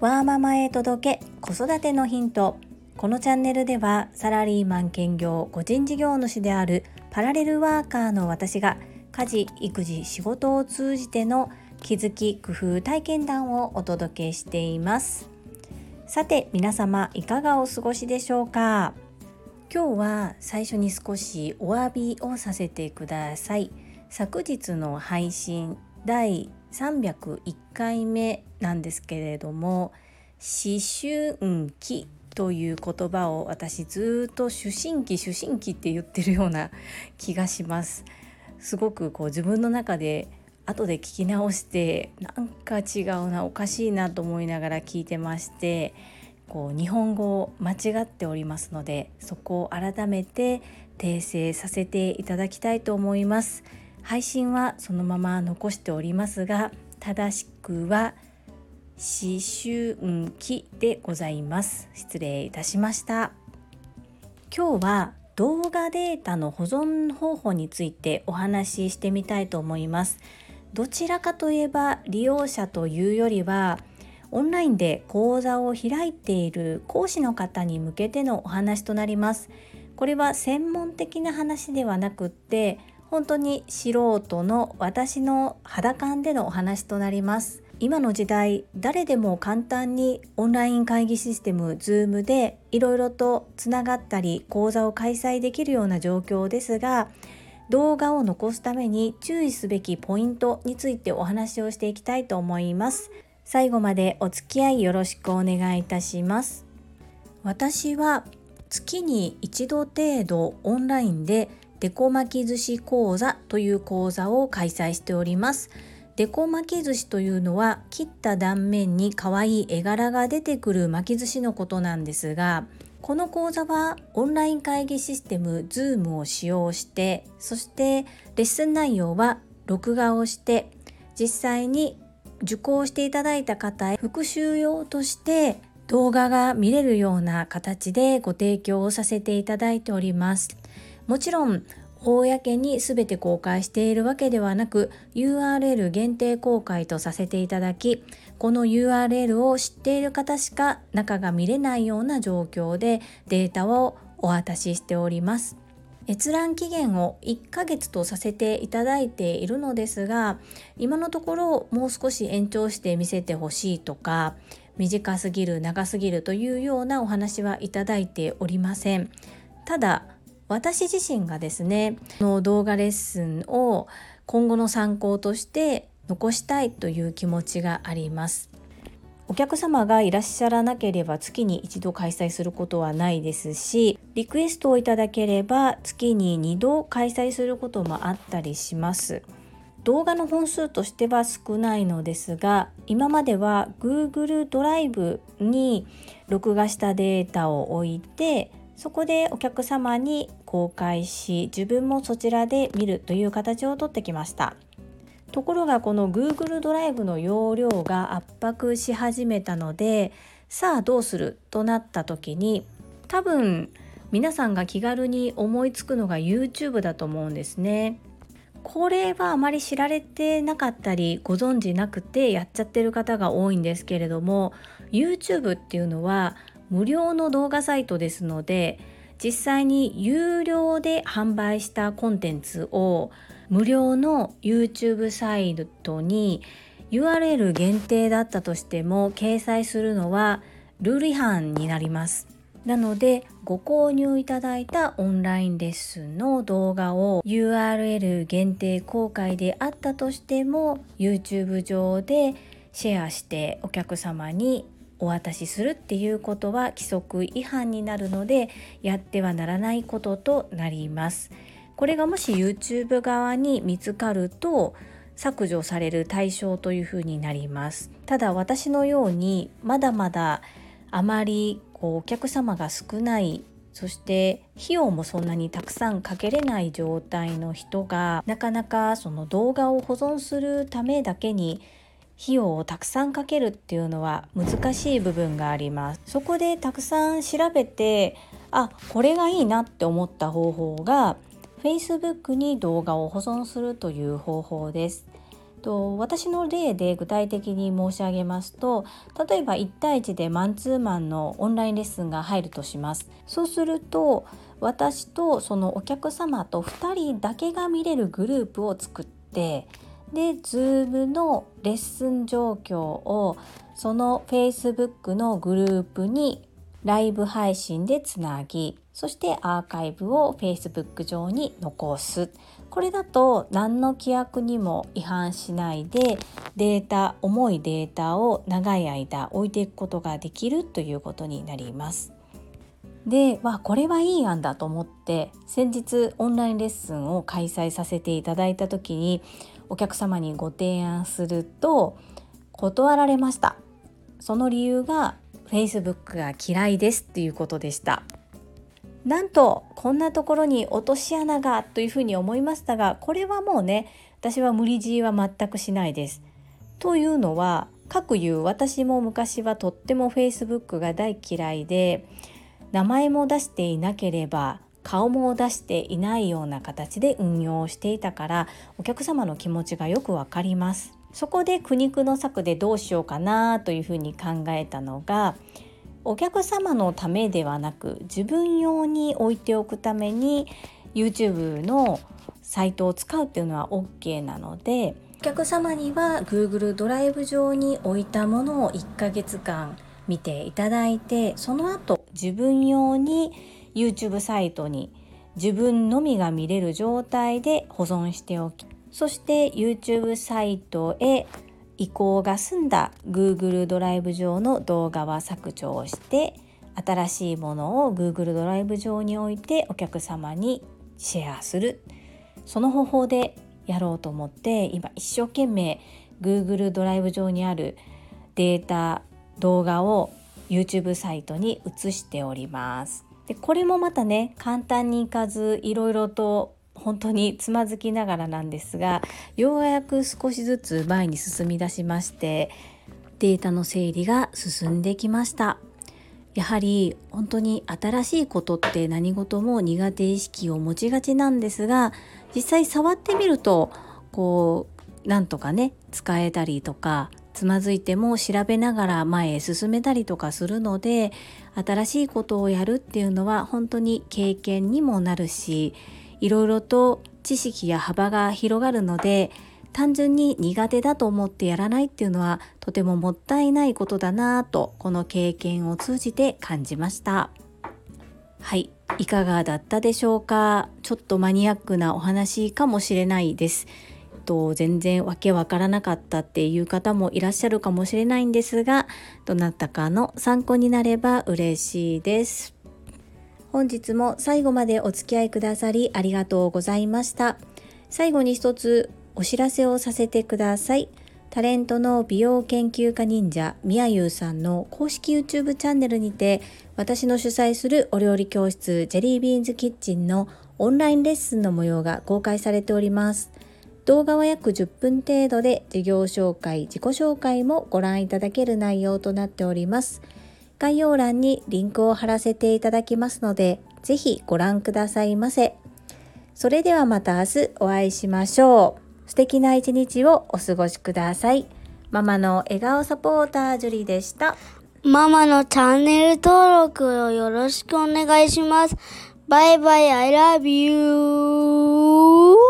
わーママへ届け子育てのヒント。このチャンネルではサラリーマン兼業個人事業主であるパラレルワーカーの私が家事育児仕事を通じての気づき工夫体験談をお届けしています。さて皆様いかがお過ごしでしょうか？今日は最初に少しお詫びをさせてください。昨日の配信第301回目なんですけれども思春期という言葉を私ずっと思春期思春期って言ってるような気がします。すごくこう自分の中で後で聞き直してなんか違うなおかしいなと思いながら聞いてましてこう日本語を間違っておりますのでそこを改めて訂正させていただきたいと思います。配信はそのまま残しておりますが正しくは思春期でございます。失礼いたしました。今日は動画データの保存方法についてお話ししてみたいと思います。どちらかといえば利用者というよりはオンラインで講座を開いている講師の方に向けてのお話となります。これは専門的な話ではなくって本当に素人の私の肌感でのお話となります。今の時代誰でも簡単にオンライン会議システム Zoom でいろいろとつながったり講座を開催できるような状況ですが動画を残すために注意すべきポイントについてお話をしていきたいと思います。最後までお付き合いよろしくお願いいたします私は月に一度程度オンラインでデコ巻き寿司講座という講座を開催しておりますデコ巻き寿司というのは切った断面に可愛い絵柄が出てくる巻き寿司のことなんですがこの講座はオンライン会議システム Zoom を使用してそしてレッスン内容は録画をして実際に受講していただいた方へ復習用として動画が見れるような形でご提供をさせていただいております。もちろん公に全て公開しているわけではなく URL 限定公開とさせていただきこの URL を知っている方しか中が見れないような状況でデータをお渡ししております。閲覧期限を1ヶ月とさせていただいているのですが今のところもう少し延長して見せてほしいとか短すぎる長すぎるというようなお話はいただいておりません。ただ私自身がですねの動画レッスンを今後の参考として残したいという気持ちがあります。お客様がいらっしゃらなければ月に一度開催することはないですしリクエストをいただければ月に2度開催することもあったりします。動画の本数としては少ないのですが今までは Google ドライブに録画したデータを置いてそこでお客様に公開し自分もそちらで見るという形をとってきましたところがこの Google ドライブの容量が圧迫し始めたのでさあどうするとなった時に多分皆さんが気軽に思いつくのが YouTube だと思うんですね。これはあまり知られてなかったりご存知なくてやっちゃってる方が多いんですけれども YouTube っていうのは無料の動画サイトですので実際に有料で販売したコンテンツを無料の YouTube サイトに URL 限定だったとしても掲載するのはルール違反になります。なのでご購入いただいたオンラインレッスンの動画を URL 限定公開であったとしても YouTube 上でシェアしてお客様にお渡しするっていうことは規則違反になるのでやってはならないこととなります。これがもし YouTube 側に見つかると削除される対象というふうになりますただ私のようにまだまだあまりこうお客様が少ないそして費用もそんなにたくさんかけれない状態の人がなかなかその動画を保存するためだけに費用をたくさんかけるっていうのは難しい部分がありますそこでたくさん調べてあこれがいいなって思った方法が Facebook に動画を保存するという方法です。と私の例で具体的に申し上げますと例えば1対1でマンツーマンのオンラインレッスンが入るとしますそうすると私とそのお客様と2人だけが見れるグループを作ってで Zoom のレッスン状況をその Facebook のグループにライブ配信でつなぎそしてアーカイブを Facebook 上に残すこれだと何の規約にも違反しないでデータ重いデータを長い間置いていくことができるということになります。で、わこれはいい案だと思って先日オンラインレッスンを開催させていただいた時にお客様にご提案すると断られました。その理由が Facebook が嫌いですっていうことでした。なんとこんなところに落とし穴がというふうに思いましたがこれはもうね私は無理強いは全くしないです。というのは各言う私も昔はとっても Facebook が大嫌いで名前も出していなければ顔も出していないような形で運用していたからお客様の気持ちがよくわかります。そこで苦肉の策でどうしようかなというふうに考えたのがお客様のためではなく自分用に置いておくために YouTube のサイトを使うっていうのは OK なのでお客様には Google ドライブ上に置いたものを1ヶ月間見ていただいてその後自分用に YouTube サイトに自分のみが見れる状態で保存しておきそして YouTube サイトへ移行が済んだ Google ドライブ上の動画は削除をして新しいものを Google ドライブ上に置いてお客様にシェアするその方法でやろうと思って今一生懸命 Google ドライブ上にあるデータ動画を YouTube サイトに移しております。でこれもまたね簡単にいかずいろいろと本当につまずきながらなんですがようやく少しずつ前に進み出しましてデータの整理が進んできました。やはり本当に新しいことって何事も苦手意識を持ちがちなんですが実際触ってみるとこうなんとかね使えたりとかつまずいても調べながら前へ進めたりとかするので新しいことをやるっていうのは本当に経験にもなるしいろいろと知識や幅が広がるので単純に苦手だと思ってやらないっていうのはとてももったいないことだなぁとこの経験を通じて感じました。はいいかがだったでしょうか？ちょっとマニアックなお話かもしれないです。と全然わけわからなかったっていう方もいらっしゃるかもしれないんですがどなたかの参考になれば嬉しいです本日も最後までお付き合いくださりありがとうございました。最後に一つお知らせをさせてください。タレントの美容研究家忍者みやゆうさんの公式 YouTube チャンネルにて私の主催するお料理教室ジェリービーンズキッチンのオンラインレッスンの模様が公開されております。動画は約10分程度で事業紹介、自己紹介もご覧いただける内容となっております。概要欄にリンクを貼らせていただきますので、ぜひご覧くださいませ。それではまた明日お会いしましょう。素敵な一日をお過ごしください。ママの笑顔サポータージュリでした。ママのチャンネル登録をよろしくお願いします。バイバイ、I love you!